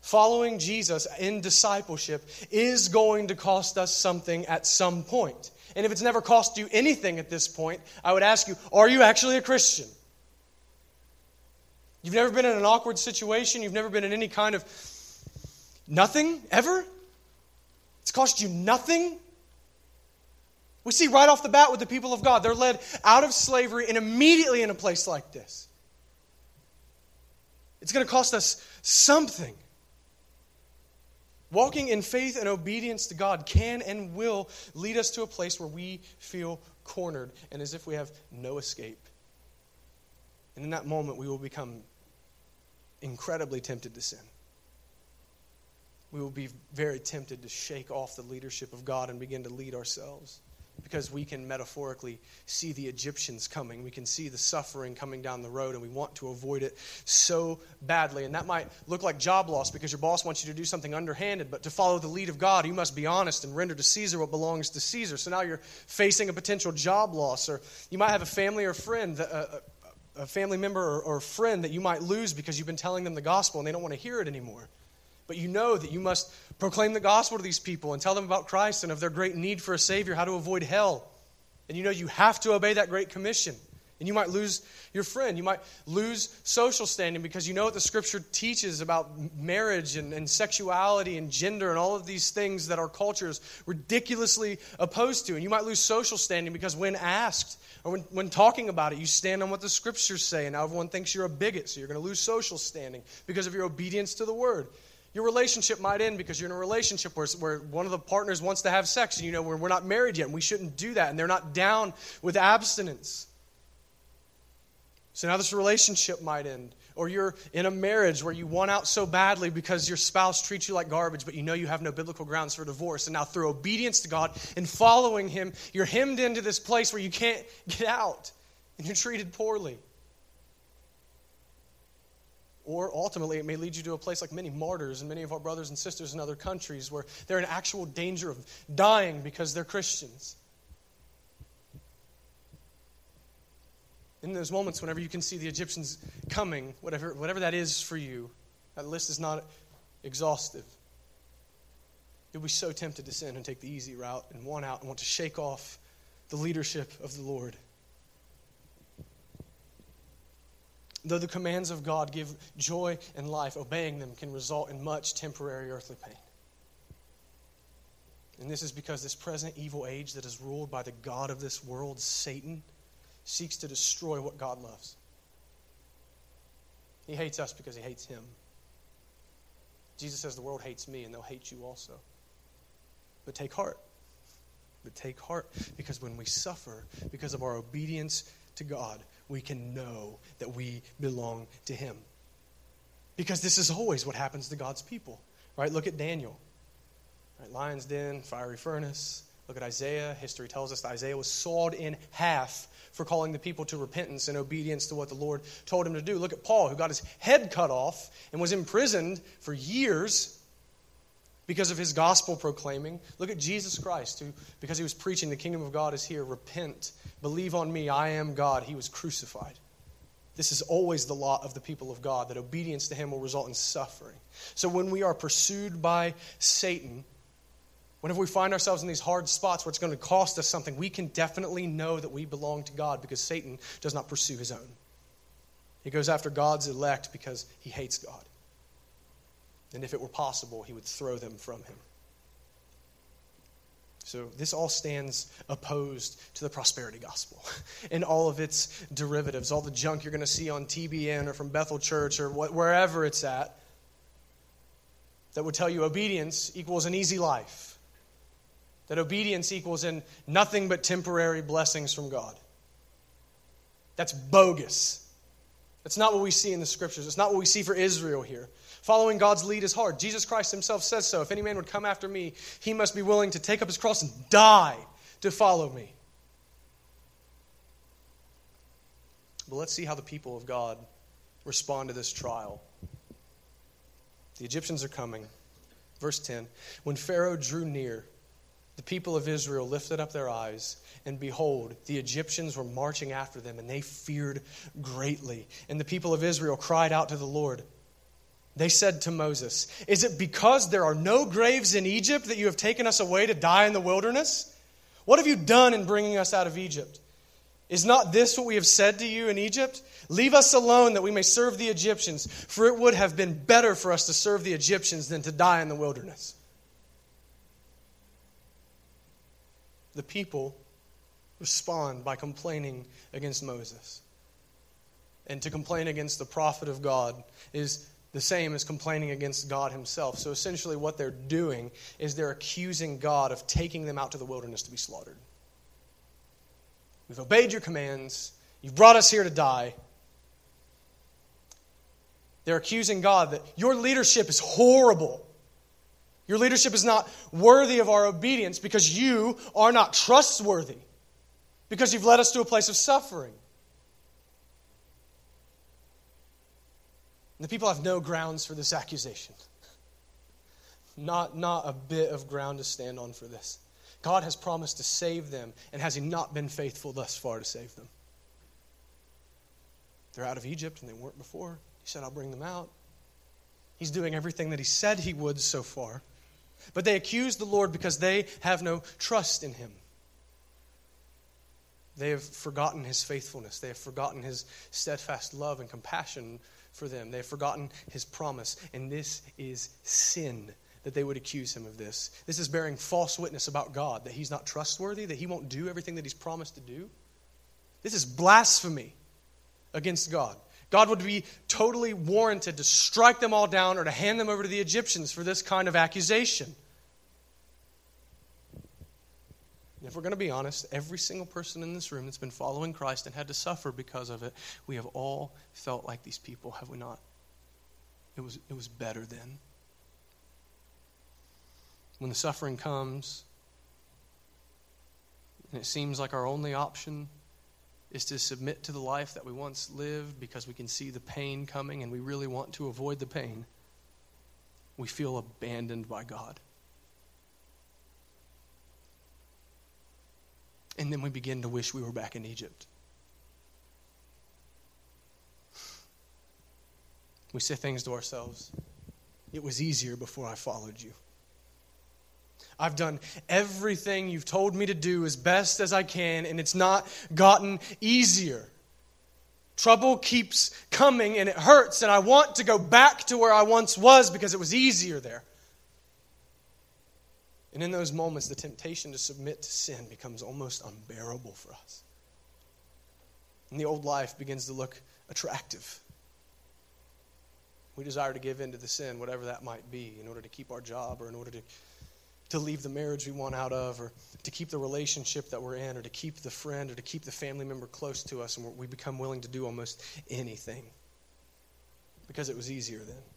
Following Jesus in discipleship is going to cost us something at some point. And if it's never cost you anything at this point, I would ask you, are you actually a Christian? You've never been in an awkward situation, you've never been in any kind of nothing ever? It's cost you nothing? We see right off the bat with the people of God, they're led out of slavery and immediately in a place like this. It's going to cost us something. Walking in faith and obedience to God can and will lead us to a place where we feel cornered and as if we have no escape. And in that moment, we will become incredibly tempted to sin. We will be very tempted to shake off the leadership of God and begin to lead ourselves because we can metaphorically see the Egyptians coming. We can see the suffering coming down the road, and we want to avoid it so badly. And that might look like job loss because your boss wants you to do something underhanded, but to follow the lead of God, you must be honest and render to Caesar what belongs to Caesar. So now you're facing a potential job loss, or you might have a family or friend. A, uh, uh, a family member or, or friend that you might lose because you've been telling them the gospel and they don't want to hear it anymore. But you know that you must proclaim the gospel to these people and tell them about Christ and of their great need for a Savior, how to avoid hell. And you know you have to obey that great commission. And you might lose your friend. You might lose social standing because you know what the scripture teaches about marriage and, and, sexuality and gender and all of these things that our culture is ridiculously opposed to. And you might lose social standing because when asked or when, when talking about it, you stand on what the scriptures say. And now everyone thinks you're a bigot, so you're going to lose social standing because of your obedience to the word. Your relationship might end because you're in a relationship where, where one of the partners wants to have sex and you know we're, we're not married yet and we shouldn't do that and they're not down with abstinence. So now this relationship might end. Or you're in a marriage where you want out so badly because your spouse treats you like garbage, but you know you have no biblical grounds for divorce. And now, through obedience to God and following Him, you're hemmed into this place where you can't get out and you're treated poorly. Or ultimately, it may lead you to a place like many martyrs and many of our brothers and sisters in other countries where they're in actual danger of dying because they're Christians. in those moments, whenever you can see the Egyptians coming, whatever, whatever that is for you, that list is not exhaustive. You'll be so tempted to sin and take the easy route and want out and want to shake off the leadership of the Lord. Though the commands of God give joy and life, obeying them can result in much temporary earthly pain. And this is because this present evil age that is ruled by the God of this world, Satan, seeks to destroy what God loves. He hates us because he hates him. Jesus says, The world hates me, and they'll hate you also. But take heart. But take heart because when we suffer because of our obedience to God, we can know that we belong to Him. Because this is always what happens to God's people. Right? Look at Daniel. Right? Lion's den, fiery furnace. Look at Isaiah. History tells us that Isaiah was sawed in half for calling the people to repentance and obedience to what the Lord told him to do. Look at Paul, who got his head cut off and was imprisoned for years because of his gospel proclaiming. Look at Jesus Christ, who, because he was preaching, the kingdom of God is here, repent, believe on me, I am God, he was crucified. This is always the lot of the people of God, that obedience to him will result in suffering. So when we are pursued by Satan, Whenever we find ourselves in these hard spots where it's going to cost us something, we can definitely know that we belong to God because Satan does not pursue his own. He goes after God's elect because he hates God. And if it were possible, he would throw them from him. So, this all stands opposed to the prosperity gospel and all of its derivatives, all the junk you're going to see on TBN or from Bethel Church or wherever it's at that would tell you obedience equals an easy life that obedience equals in nothing but temporary blessings from God. That's bogus. That's not what we see in the scriptures. It's not what we see for Israel here. Following God's lead is hard. Jesus Christ himself says so. If any man would come after me, he must be willing to take up his cross and die to follow me. But let's see how the people of God respond to this trial. The Egyptians are coming. Verse 10 When Pharaoh drew near, the people of Israel lifted up their eyes, and behold, the Egyptians were marching after them, and they feared greatly. And the people of Israel cried out to the Lord. They said to Moses, Is it because there are no graves in Egypt that you have taken us away to die in the wilderness? What have you done in bringing us out of Egypt? Is not this what we have said to you in Egypt? Leave us alone that we may serve the Egyptians, for it would have been better for us to serve the Egyptians than to die in the wilderness. the people respond by complaining against Moses. And to complain against the prophet of God is the same as complaining against God himself. So essentially, what they're doing is they're accusing God of taking them out to the wilderness to be slaughtered. We've obeyed your commands, you've brought us here to die. They're accusing God that your leadership is horrible. Your leadership is not worthy of our obedience because you are not trustworthy, because you've led us to a place of suffering. And the people have no grounds for this accusation. Not, not a bit of ground to stand on for this. God has promised to save them, and has He not been faithful thus far to save them? They're out of Egypt, and they weren't before. He said, I'll bring them out. He's doing everything that He said He would so far. But they accuse the Lord because they have no trust in him. They have forgotten his faithfulness. They have forgotten his steadfast love and compassion for them. They have forgotten his promise. And this is sin that they would accuse him of this. This is bearing false witness about God, that he's not trustworthy, that he won't do everything that he's promised to do. This is blasphemy against God. God would be totally warranted to strike them all down or to hand them over to the Egyptians for this kind of accusation. If we're going to be honest, every single person in this room that's been following Christ and had to suffer because of it, we have all felt like these people, have we not? It was, it was better then. When the suffering comes, and it seems like our only option is to submit to the life that we once lived because we can see the pain coming and we really want to avoid the pain, we feel abandoned by God. And then we begin to wish we were back in Egypt. We say things to ourselves It was easier before I followed you. I've done everything you've told me to do as best as I can, and it's not gotten easier. Trouble keeps coming and it hurts, and I want to go back to where I once was because it was easier there. And in those moments, the temptation to submit to sin becomes almost unbearable for us. And the old life begins to look attractive. We desire to give in to the sin, whatever that might be, in order to keep our job or in order to, to leave the marriage we want out of or to keep the relationship that we're in or to keep the friend or to keep the family member close to us. And we become willing to do almost anything because it was easier then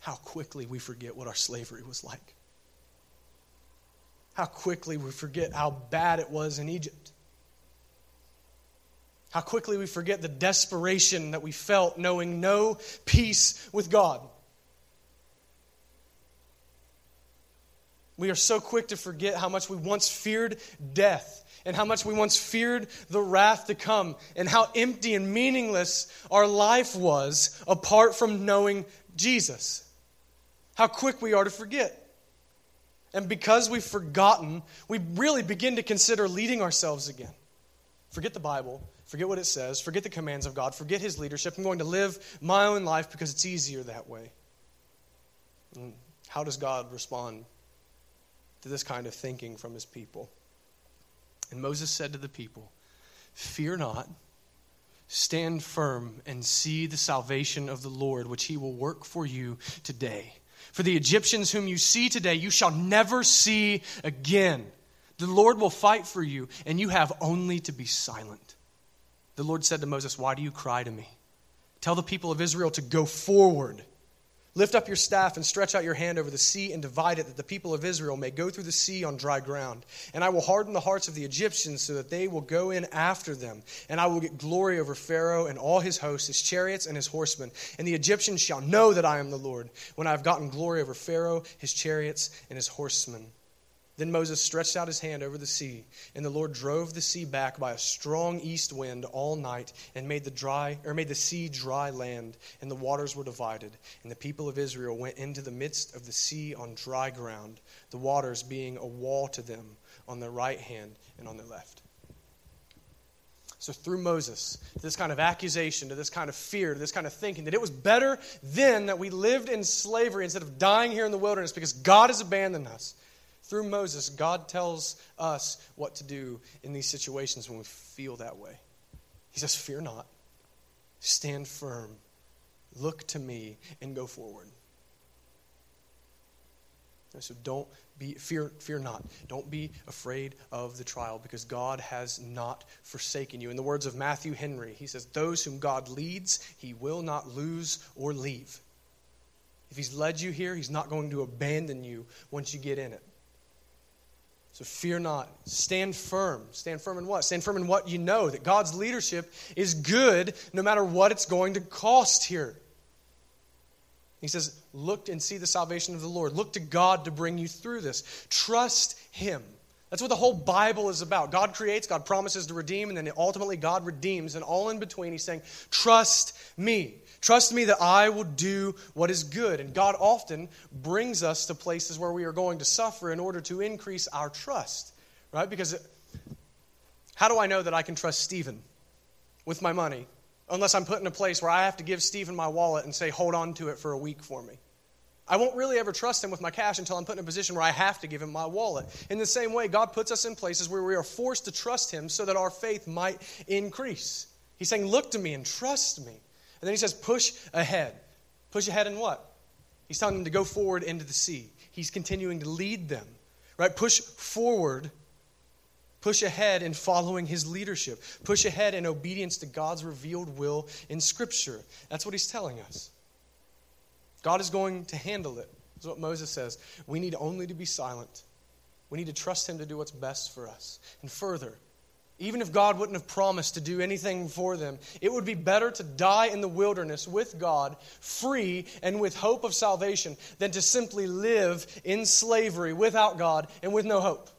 how quickly we forget what our slavery was like. How quickly we forget how bad it was in Egypt. How quickly we forget the desperation that we felt knowing no peace with God. We are so quick to forget how much we once feared death and how much we once feared the wrath to come and how empty and meaningless our life was apart from knowing Jesus. How quick we are to forget. And because we've forgotten, we really begin to consider leading ourselves again. Forget the Bible, forget what it says, forget the commands of God, forget His leadership. I'm going to live my own life because it's easier that way. And how does God respond to this kind of thinking from His people? And Moses said to the people, Fear not. Stand firm and see the salvation of the Lord, which he will work for you today. For the Egyptians whom you see today, you shall never see again. The Lord will fight for you, and you have only to be silent. The Lord said to Moses, Why do you cry to me? Tell the people of Israel to go forward. Lift up your staff and stretch out your hand over the sea and divide it, that the people of Israel may go through the sea on dry ground. And I will harden the hearts of the Egyptians so that they will go in after them. And I will get glory over Pharaoh and all his hosts, his chariots and his horsemen. And the Egyptians shall know that I am the Lord, when I have gotten glory over Pharaoh, his chariots, and his horsemen. Then Moses stretched out his hand over the sea, and the Lord drove the sea back by a strong east wind all night, and made the dry or made the sea dry land, and the waters were divided. And the people of Israel went into the midst of the sea on dry ground, the waters being a wall to them on their right hand and on their left. So, through Moses, this kind of accusation, to this kind of fear, to this kind of thinking, that it was better then that we lived in slavery instead of dying here in the wilderness because God has abandoned us through Moses, God tells us what to do in these situations when we feel that way. He says, Fear not, stand firm, look to me, and go forward. So don't be fear fear not. Don't be afraid of the trial because God has not forsaken you. In the words of Matthew Henry, he says, Those whom God leads, he will not lose or leave. If he's led you here, he's not going to abandon you once you get in it. So fear not. Stand firm. Stand firm in what? Stand firm in what you know that God's leadership is good no matter what it's going to cost here. He says, Look and see the salvation of the Lord. Look to God to bring you through this. Trust Him. That's what the whole Bible is about. God creates, God promises to redeem, and then ultimately God redeems. And all in between, He's saying, Trust me. Trust me that I will do what is good. And God often brings us to places where we are going to suffer in order to increase our trust, right? Because how do I know that I can trust Stephen with my money unless I'm put in a place where I have to give Stephen my wallet and say, hold on to it for a week for me? I won't really ever trust him with my cash until I'm put in a position where I have to give him my wallet. In the same way, God puts us in places where we are forced to trust him so that our faith might increase. He's saying, Look to me and trust me. And then he says, push ahead. Push ahead in what? He's telling them to go forward into the sea. He's continuing to lead them. Right? Push forward, push ahead in following his leadership, push ahead in obedience to God's revealed will in Scripture. That's what he's telling us. God is going to handle it. That's what Moses says. We need only to be silent. We need to trust him to do what's best for us. And further, even if God wouldn't have promised to do anything for them, it would be better to die in the wilderness with God, free and with hope of salvation, than to simply live in slavery without God and with no hope.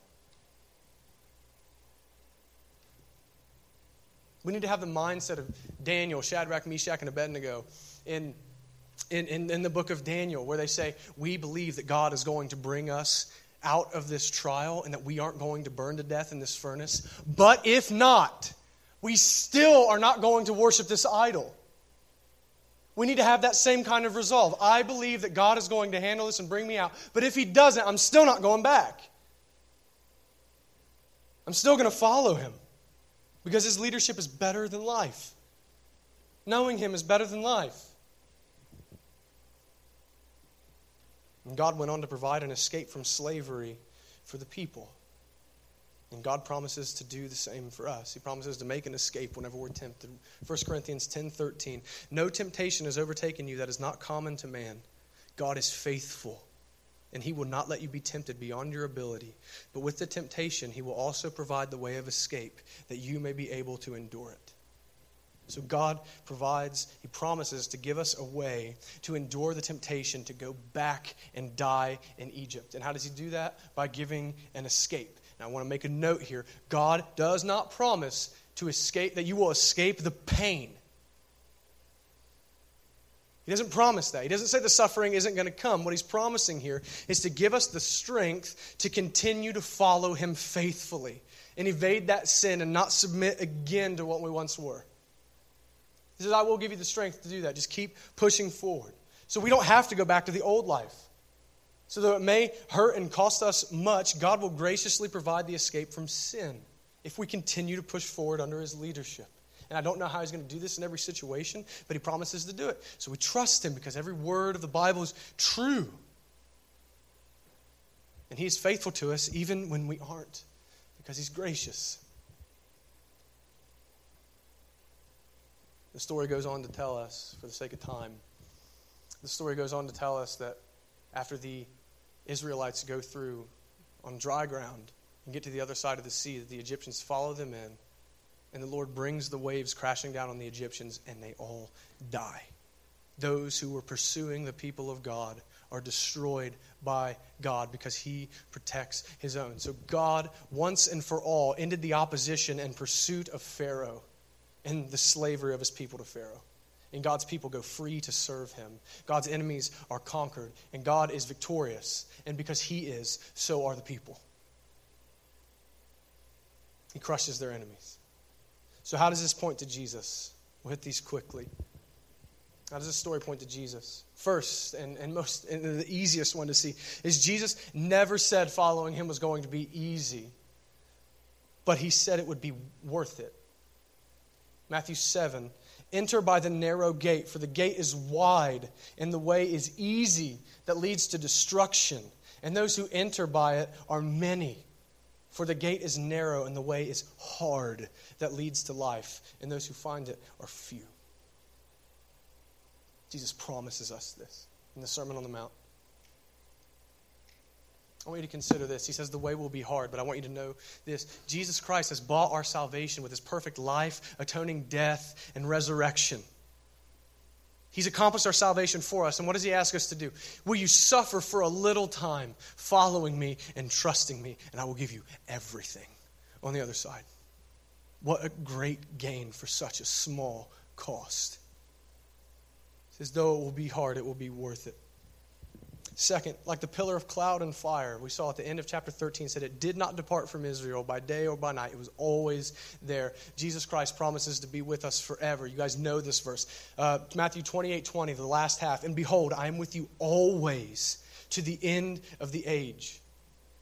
We need to have the mindset of Daniel, Shadrach, Meshach, and Abednego in, in, in, in the book of Daniel, where they say, We believe that God is going to bring us out of this trial and that we aren't going to burn to death in this furnace. But if not, we still are not going to worship this idol. We need to have that same kind of resolve. I believe that God is going to handle this and bring me out. But if He doesn't, I'm still not going back. I'm still going to follow Him because His leadership is better than life. Knowing Him is better than life. And God went on to provide an escape from slavery for the people. And God promises to do the same for us. He promises to make an escape whenever we're tempted. 1 Corinthians 10:13. No temptation has overtaken you that is not common to man. God is faithful, and he will not let you be tempted beyond your ability. But with the temptation, he will also provide the way of escape that you may be able to endure it. So God provides, He promises to give us a way to endure the temptation to go back and die in Egypt. And how does He do that? By giving an escape. Now I want to make a note here. God does not promise to escape that you will escape the pain. He doesn't promise that. He doesn't say the suffering isn't going to come. What he's promising here is to give us the strength to continue to follow him faithfully and evade that sin and not submit again to what we once were. He says, I will give you the strength to do that. Just keep pushing forward. So we don't have to go back to the old life. So though it may hurt and cost us much, God will graciously provide the escape from sin if we continue to push forward under his leadership. And I don't know how he's going to do this in every situation, but he promises to do it. So we trust him because every word of the Bible is true. And he is faithful to us even when we aren't because he's gracious. The story goes on to tell us, for the sake of time, the story goes on to tell us that after the Israelites go through on dry ground and get to the other side of the sea, that the Egyptians follow them in, and the Lord brings the waves crashing down on the Egyptians, and they all die. Those who were pursuing the people of God are destroyed by God because he protects his own. So God, once and for all, ended the opposition and pursuit of Pharaoh and the slavery of his people to Pharaoh. And God's people go free to serve him. God's enemies are conquered, and God is victorious. And because he is, so are the people. He crushes their enemies. So, how does this point to Jesus? We'll hit these quickly. How does this story point to Jesus? First, and, and most and the easiest one to see, is Jesus never said following him was going to be easy, but he said it would be worth it. Matthew 7 Enter by the narrow gate, for the gate is wide and the way is easy that leads to destruction. And those who enter by it are many. For the gate is narrow and the way is hard that leads to life, and those who find it are few. Jesus promises us this in the Sermon on the Mount. I want you to consider this. He says the way will be hard, but I want you to know this. Jesus Christ has bought our salvation with his perfect life, atoning death, and resurrection. He's accomplished our salvation for us. And what does he ask us to do? Will you suffer for a little time following me and trusting me, and I will give you everything on the other side? What a great gain for such a small cost. He says, though it will be hard, it will be worth it. Second, like the pillar of cloud and fire, we saw at the end of chapter 13 said it did not depart from Israel by day or by night. It was always there. Jesus Christ promises to be with us forever. You guys know this verse. Uh, Matthew 28 20, the last half. And behold, I am with you always to the end of the age.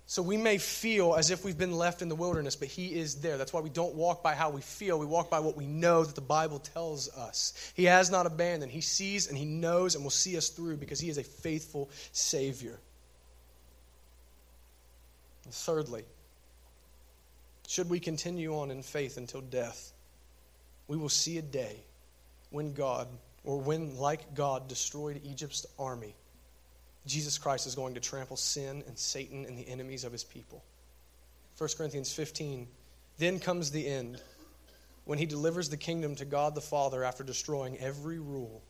So we may feel as if we've been left in the wilderness, but He is there. That's why we don't walk by how we feel. We walk by what we know that the Bible tells us. He has not abandoned. He sees and He knows and will see us through because He is a faithful Savior. And thirdly, should we continue on in faith until death, we will see a day when God, or when, like God, destroyed Egypt's army, Jesus Christ is going to trample sin and Satan and the enemies of his people. 1 Corinthians 15 Then comes the end, when he delivers the kingdom to God the Father after destroying every rule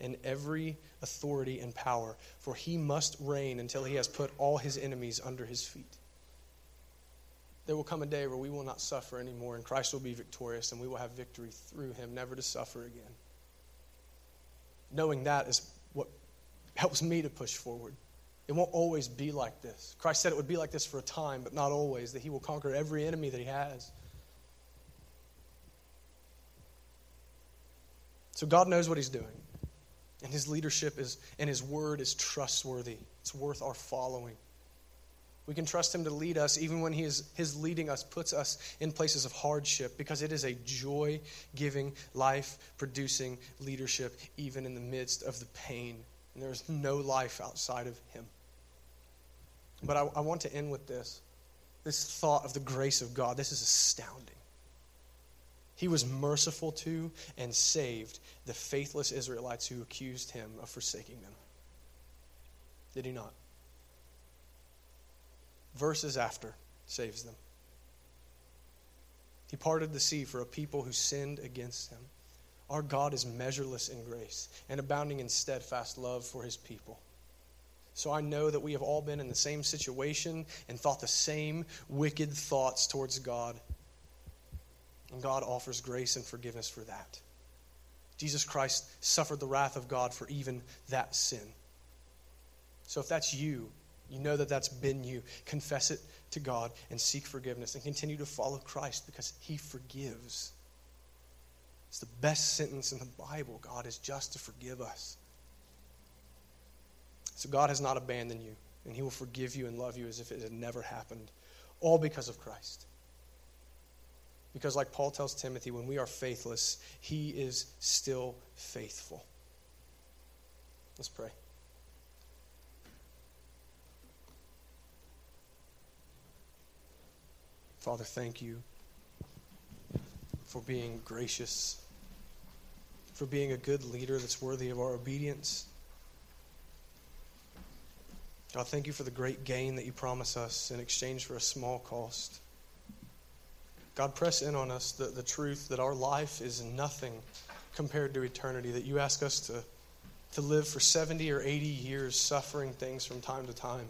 and every authority and power, for he must reign until he has put all his enemies under his feet. There will come a day where we will not suffer anymore, and Christ will be victorious, and we will have victory through him, never to suffer again. Knowing that is helps me to push forward. It won't always be like this. Christ said it would be like this for a time, but not always, that he will conquer every enemy that he has. So God knows what he's doing. And his leadership is and his word is trustworthy. It's worth our following. We can trust him to lead us even when he is, his leading us puts us in places of hardship because it is a joy giving, life producing leadership even in the midst of the pain. And there is no life outside of him. But I, I want to end with this this thought of the grace of God. This is astounding. He was merciful to and saved the faithless Israelites who accused him of forsaking them. Did he not? Verses after saves them. He parted the sea for a people who sinned against him. Our God is measureless in grace and abounding in steadfast love for his people. So I know that we have all been in the same situation and thought the same wicked thoughts towards God. And God offers grace and forgiveness for that. Jesus Christ suffered the wrath of God for even that sin. So if that's you, you know that that's been you. Confess it to God and seek forgiveness and continue to follow Christ because He forgives. It's the best sentence in the Bible. God is just to forgive us. So God has not abandoned you, and He will forgive you and love you as if it had never happened, all because of Christ. Because, like Paul tells Timothy, when we are faithless, he is still faithful. Let's pray. Father, thank you for being gracious, for being a good leader that's worthy of our obedience. God, thank you for the great gain that you promise us in exchange for a small cost. God, press in on us the, the truth that our life is nothing compared to eternity, that you ask us to, to live for 70 or 80 years suffering things from time to time.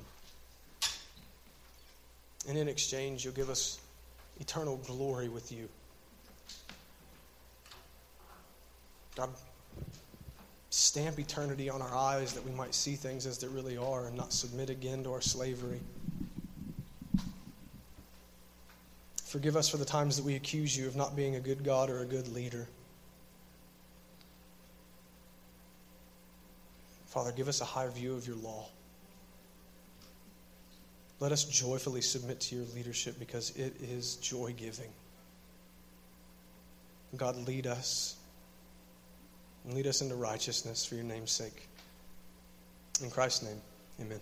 And in exchange, you'll give us eternal glory with you. God, stamp eternity on our eyes that we might see things as they really are and not submit again to our slavery. Forgive us for the times that we accuse you of not being a good God or a good leader. Father, give us a high view of your law. Let us joyfully submit to your leadership because it is joy giving. God, lead us and lead us into righteousness for your name's sake. In Christ's name, amen.